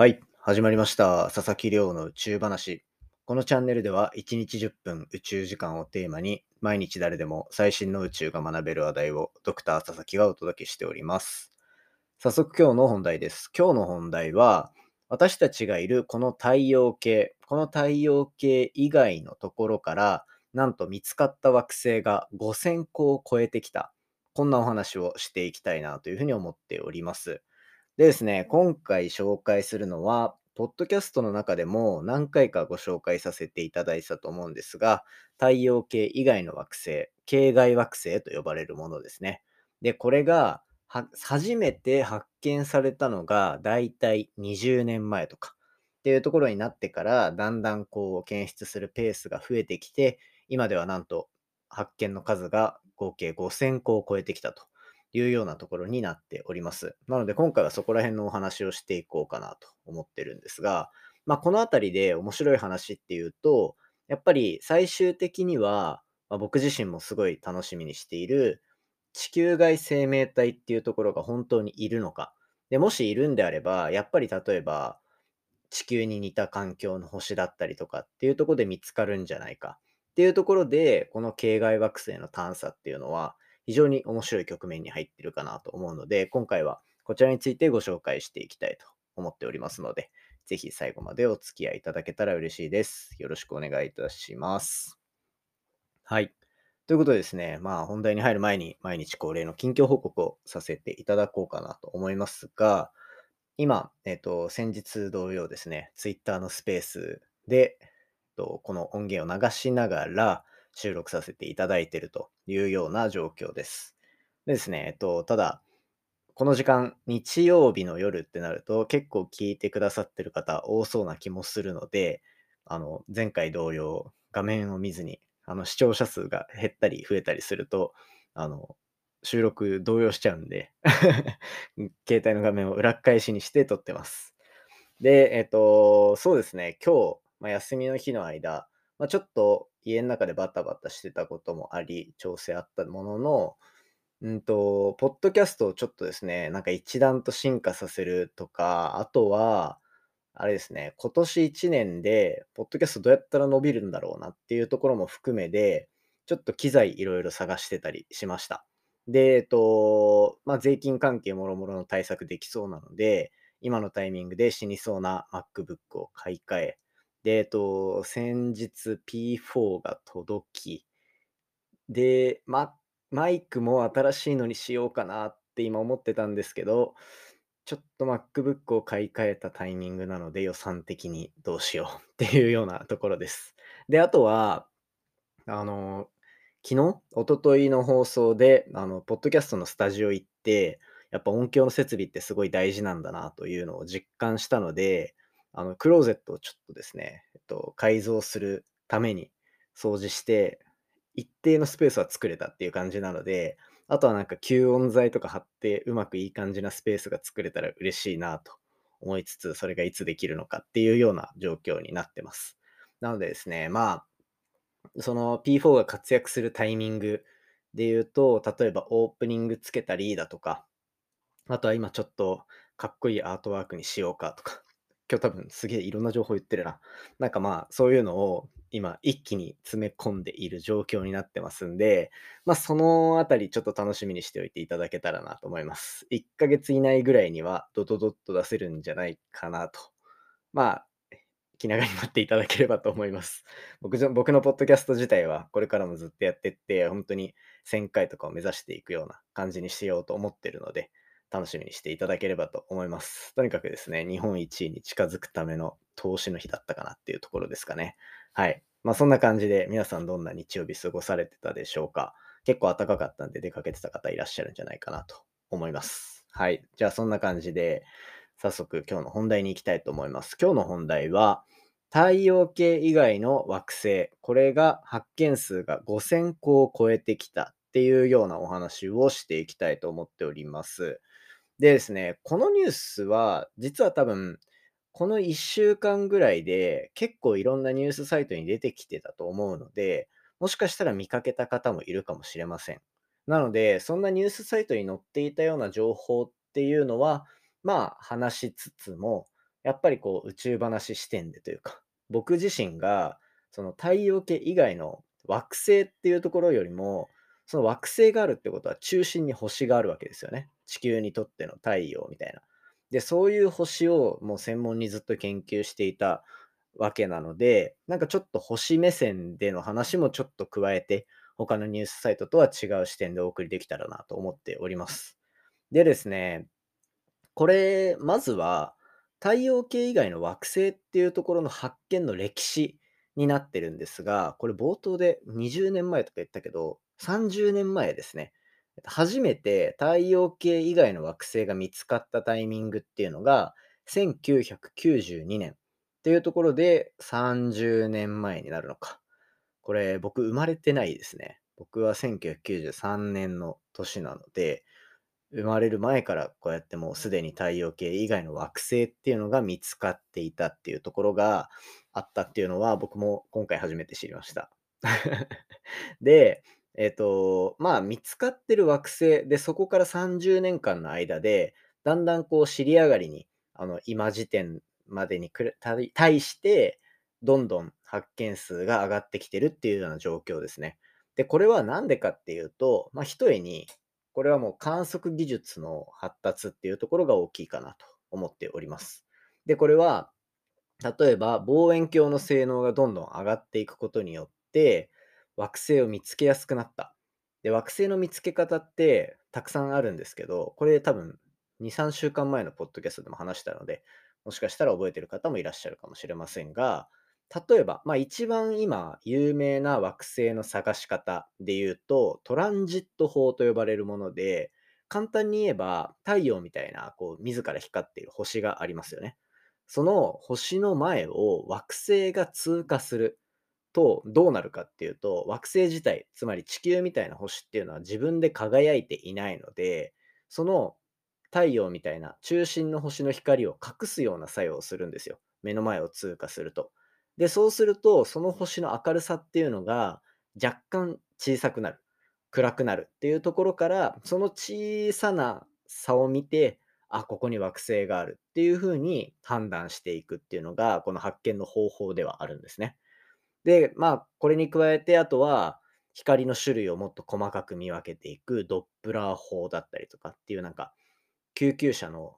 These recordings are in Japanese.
はい、始まりました。佐々木亮の宇宙話。このチャンネルでは1日10分宇宙時間をテーマに毎日誰でも最新の宇宙が学べる話題をドクター佐々木がお届けしております。早速今日の本題です。今日の本題は私たちがいるこの太陽系、この太陽系以外のところからなんと見つかった惑星が5000個を超えてきた。こんなお話をしていきたいなというふうに思っております。でですね、今回紹介するのは、ポッドキャストの中でも何回かご紹介させていただいたと思うんですが、太陽系以外の惑星、系外惑星と呼ばれるものですね。で、これが初めて発見されたのがだいたい20年前とかっていうところになってから、だんだんこう検出するペースが増えてきて、今ではなんと発見の数が合計5000個を超えてきたというようなところになっております。なので今回はそこら辺のお話をしていこうかなと思ってるんですが、まあ、このあたりで面白い話っていうと、やっぱり最終的には、まあ、僕自身もすごい楽しみにしている地球外生命体っていうところが本当にいるのか。でもしいるんであれば、やっぱり例えば地球に似た環境の星だったりとかっていうところで見つかるんじゃないかっていうところで、この系外惑星の探査っていうのは非常に面白い局面に入ってるかなと思うので、今回はこちらについてご紹介していきたいと思っておりますので、ぜひ最後までお付き合いいただけたら嬉しいです。よろしくお願いいたします。はい。ということでですね、まあ本題に入る前に毎日恒例の近況報告をさせていただこうかなと思いますが、今、えっ、と、先日同様ですね、Twitter のスペースで、えっとこの音源を流しながら収録させていただいているというような状況です。でですね、えっと、ただ、この時間、日曜日の夜ってなると、結構聞いてくださってる方多そうな気もするので、あの、前回同様、画面を見ずに、あの、視聴者数が減ったり増えたりすると、あの、収録動揺しちゃうんで、携帯の画面を裏返しにして撮ってます。で、えっと、そうですね、今日、まあ、休みの日の間、まあ、ちょっと家の中でバタバタしてたこともあり、調整あったものの、うんと、ポッドキャストをちょっとですね、なんか一段と進化させるとか、あとは、あれですね、今年1年で、ポッドキャストどうやったら伸びるんだろうなっていうところも含めで、ちょっと機材いろいろ探してたりしました。で、えっと、まあ、税金関係もろもろの対策できそうなので、今のタイミングで死にそうな MacBook を買い替え、で、えっと、先日 P4 が届き、で、ま、マイクも新しいのにしようかなって今思ってたんですけど、ちょっと MacBook を買い替えたタイミングなので予算的にどうしようっていうようなところです。で、あとは、あの、昨日、一昨日の放送で、あの、ポッドキャストのスタジオ行って、やっぱ音響の設備ってすごい大事なんだなというのを実感したので、あの、クローゼットをちょっとですね、えっと、改造するために掃除して、一定のスペースは作れたっていう感じなので、あとはなんか吸音材とか貼ってうまくいい感じなスペースが作れたら嬉しいなと思いつつ、それがいつできるのかっていうような状況になってます。なのでですね、まあ、その P4 が活躍するタイミングで言うと、例えばオープニングつけたりだとか、あとは今ちょっとかっこいいアートワークにしようかとか、今日多分すげえいろんな情報言ってるな。なんかまあそういうのを今一気に詰め込んでいる状況になってますんで、まあそのあたりちょっと楽しみにしておいていただけたらなと思います。1ヶ月以内ぐらいにはドドドッと出せるんじゃないかなと。まあ、気長に待っていただければと思います。僕じゃ僕のポッドキャスト自体はこれからもずっとやってって、本当に1000回とかを目指していくような感じにしようと思ってるので、楽しみにしていただければと思います。とにかくですね、日本一位に近づくための投資の日だったかなっていうところですかね。はい。まあそんな感じで皆さんどんな日曜日過ごされてたでしょうか。結構暖かかったんで出かけてた方いらっしゃるんじゃないかなと思います。はい。じゃあそんな感じで早速今日の本題に行きたいと思います。今日の本題は太陽系以外の惑星。これが発見数が5000個を超えてきたっていうようなお話をしていきたいと思っております。でですね、このニュースは、実は多分、この1週間ぐらいで結構いろんなニュースサイトに出てきてたと思うので、もしかしたら見かけた方もいるかもしれません。なので、そんなニュースサイトに載っていたような情報っていうのは、まあ話しつつも、やっぱりこう宇宙話視点でというか、僕自身がその太陽系以外の惑星っていうところよりも、その惑星があるってことは中心に星があるわけですよね。地球にとっての太陽みたいな。で、そういう星をもう専門にずっと研究していたわけなので、なんかちょっと星目線での話もちょっと加えて、他のニュースサイトとは違う視点でお送りできたらなと思っております。でですね、これ、まずは、太陽系以外の惑星っていうところの発見の歴史になってるんですが、これ冒頭で20年前とか言ったけど、30年前ですね。初めて太陽系以外の惑星が見つかったタイミングっていうのが、1992年っていうところで30年前になるのか。これ僕生まれてないですね。僕は1993年の年なので、生まれる前からこうやってもうすでに太陽系以外の惑星っていうのが見つかっていたっていうところがあったっていうのは僕も今回初めて知りました。で、えっ、と、まあ見つかってる惑星でそこから30年間の間でだんだんこう尻上がりにあの今時点までに対してどんどん発見数が上がってきてるっていうような状況ですね。で、これは何でかっていうと、まあ、ひとえにこれはもう観測技術の発達っていうところが大きいかなと思っております。で、これは、例えば望遠鏡の性能がどんどん上がっていくことによって、惑星を見つけやすくなった。で、惑星の見つけ方ってたくさんあるんですけど、これ多分2、3週間前のポッドキャストでも話したので、もしかしたら覚えてる方もいらっしゃるかもしれませんが、例えば、まあ、一番今有名な惑星の探し方で言うと、トランジット法と呼ばれるもので、簡単に言えば太陽みたいなこう自ら光っている星がありますよね。その星の前を惑星が通過するとどうなるかっていうと、惑星自体、つまり地球みたいな星っていうのは自分で輝いていないので、その太陽みたいな中心の星の光を隠すような作用をするんですよ。目の前を通過すると。で、そうすると、その星の明るさっていうのが若干小さくなる。暗くなるっていうところから、その小さな差を見て、あ、ここに惑星があるっていうふうに判断していくっていうのが、この発見の方法ではあるんですね。で、まあ、これに加えて、あとは、光の種類をもっと細かく見分けていくドップラー法だったりとかっていうなんか、救急車の、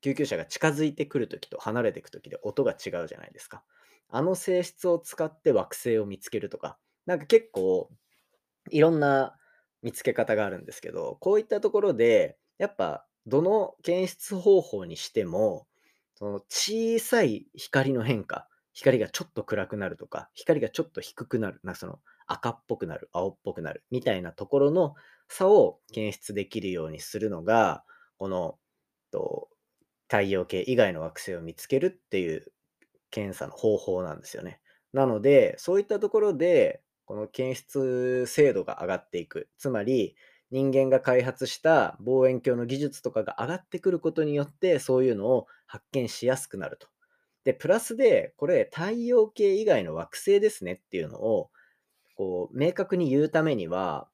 救急車が近づいてくるときと離れていくときで音が違うじゃないですか。あの性質を使って惑星を見つけるとか、なんか結構いろんな見つけ方があるんですけど、こういったところで、やっぱどの検出方法にしても、その小さい光の変化、光がちょっと暗くなるとか、光がちょっと低くなる、なその赤っぽくなる、青っぽくなるみたいなところの差を検出できるようにするのが、このと太陽系以外の惑星を見つけるっていう検査の方法なんですよね。なので、そういったところで、この検出精度が上がっていく。つまり、人間が開発した望遠鏡の技術とかが上がってくることによって、そういうのを発見しやすくなると。で、プラスで、これ、太陽系以外の惑星ですねっていうのを、こう、明確に言うためには、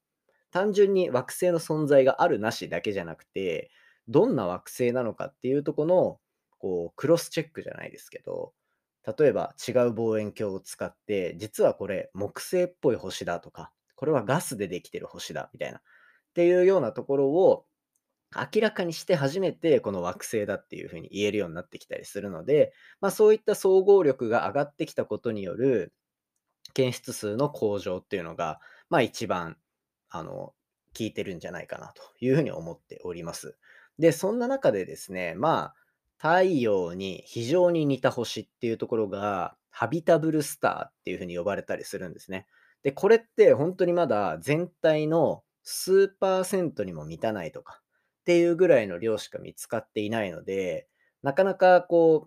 単純に惑星の存在があるなしだけじゃなくて、どんな惑星なのかっていうとこの、こう、クロスチェックじゃないですけど、例えば違う望遠鏡を使って、実はこれ木星っぽい星だとか、これはガスでできてる星だみたいな、っていうようなところを明らかにして初めてこの惑星だっていうふうに言えるようになってきたりするので、まあ、そういった総合力が上がってきたことによる検出数の向上っていうのが、まあ、一番あの効いてるんじゃないかなというふうに思っております。で、そんな中でですね、まあ、太陽に非常に似た星っていうところが、ハビタブルスターっていうふうに呼ばれたりするんですね。で、これって本当にまだ全体の数パーセントにも満たないとかっていうぐらいの量しか見つかっていないので、なかなかこ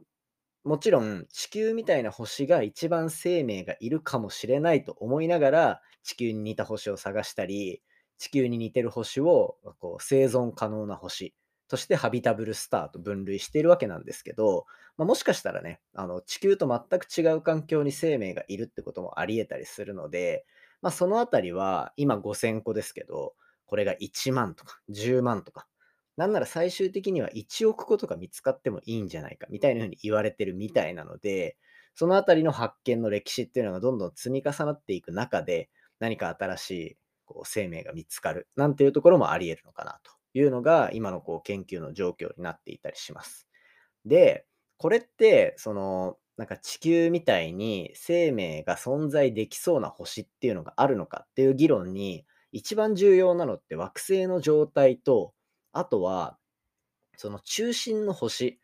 う、もちろん地球みたいな星が一番生命がいるかもしれないと思いながら地球に似た星を探したり、地球に似てる星をこう生存可能な星としてハビタブルスターと分類しているわけなんですけど、まあ、もしかしたらね、あの地球と全く違う環境に生命がいるってこともあり得たりするので、まあ、そのあたりは今5000個ですけど、これが1万とか10万とか、なんなら最終的には1億個とか見つかってもいいんじゃないかみたいな風に言われてるみたいなので、そのあたりの発見の歴史っていうのがどんどん積み重なっていく中で、何か新しいこう生命が見つかるなんていうところもあり得るのかなというのが今のこう研究の状況になっていたりします。で、これって、その、なんか地球みたいに生命が存在できそうな星っていうのがあるのかっていう議論に一番重要なのって惑星の状態と、あとは、その中心の星、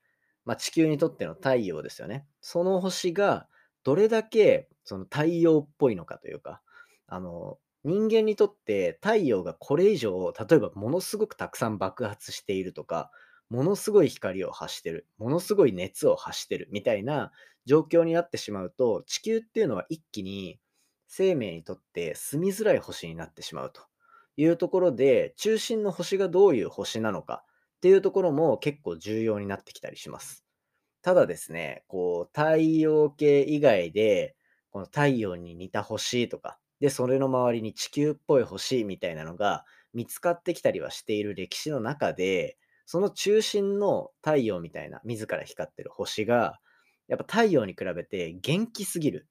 まあ、地球にとっての太陽ですよね。その星がどれだけその太陽っぽいのかというか、あの、人間にとって太陽がこれ以上、例えばものすごくたくさん爆発しているとか、ものすごい光を発してる、ものすごい熱を発してるみたいな状況になってしまうと、地球っていうのは一気に生命にとって住みづらい星になってしまうというところで、中心の星がどういう星なのかっていうところも結構重要になってきたりします。ただですね、こう太陽系以外で、この太陽に似た星とか、で、それの周りに地球っぽい星みたいなのが見つかってきたりはしている歴史の中で、その中心の太陽みたいな自ら光ってる星が、やっぱ太陽に比べて元気すぎる。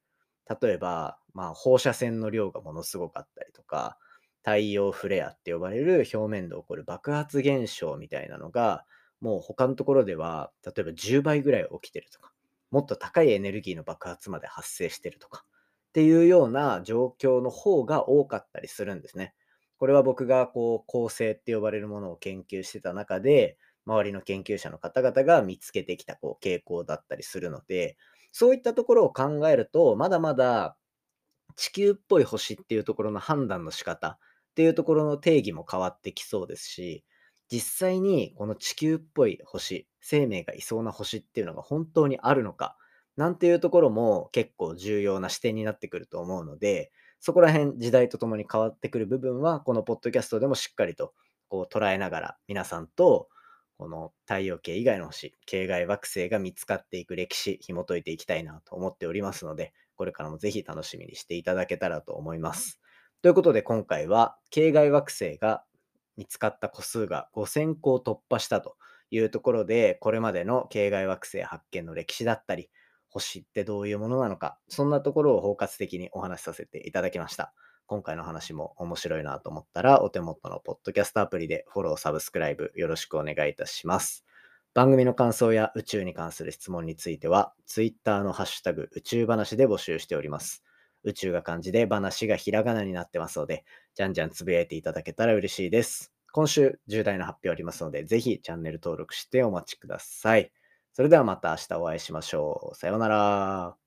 例えば、まあ、放射線の量がものすごかったりとか、太陽フレアって呼ばれる表面で起こる爆発現象みたいなのが、もう他のところでは、例えば10倍ぐらい起きてるとか、もっと高いエネルギーの爆発まで発生してるとか、っていうような状況の方が多かったりするんですね。これは僕がこう構成って呼ばれるものを研究してた中で、周りの研究者の方々が見つけてきたこう傾向だったりするので、そういったところを考えると、まだまだ地球っぽい星っていうところの判断の仕方っていうところの定義も変わってきそうですし、実際にこの地球っぽい星、生命がいそうな星っていうのが本当にあるのか、なんていうところも結構重要な視点になってくると思うので、そこら辺時代とともに変わってくる部分は、このポッドキャストでもしっかりとこう捉えながら、皆さんとこの太陽系以外の星、系外惑星が見つかっていく歴史、紐解いていきたいなと思っておりますので、これからもぜひ楽しみにしていただけたらと思います。ということで今回は、系外惑星が見つかった個数が5000個を突破したというところで、これまでの系外惑星発見の歴史だったり、星ってどういうものなのか、そんなところを包括的にお話しさせていただきました。今回の話も面白いなと思ったら、お手元のポッドキャストアプリでフォロー、サブスクライブよろしくお願いいたします。番組の感想や宇宙に関する質問については、Twitter のハッシュタグ宇宙話で募集しております。宇宙が漢字で話がひらがなになってますので、じゃんじゃんつぶやいていただけたら嬉しいです。今週重大な発表ありますので、ぜひチャンネル登録してお待ちください。それではまた明日お会いしましょう。さようなら。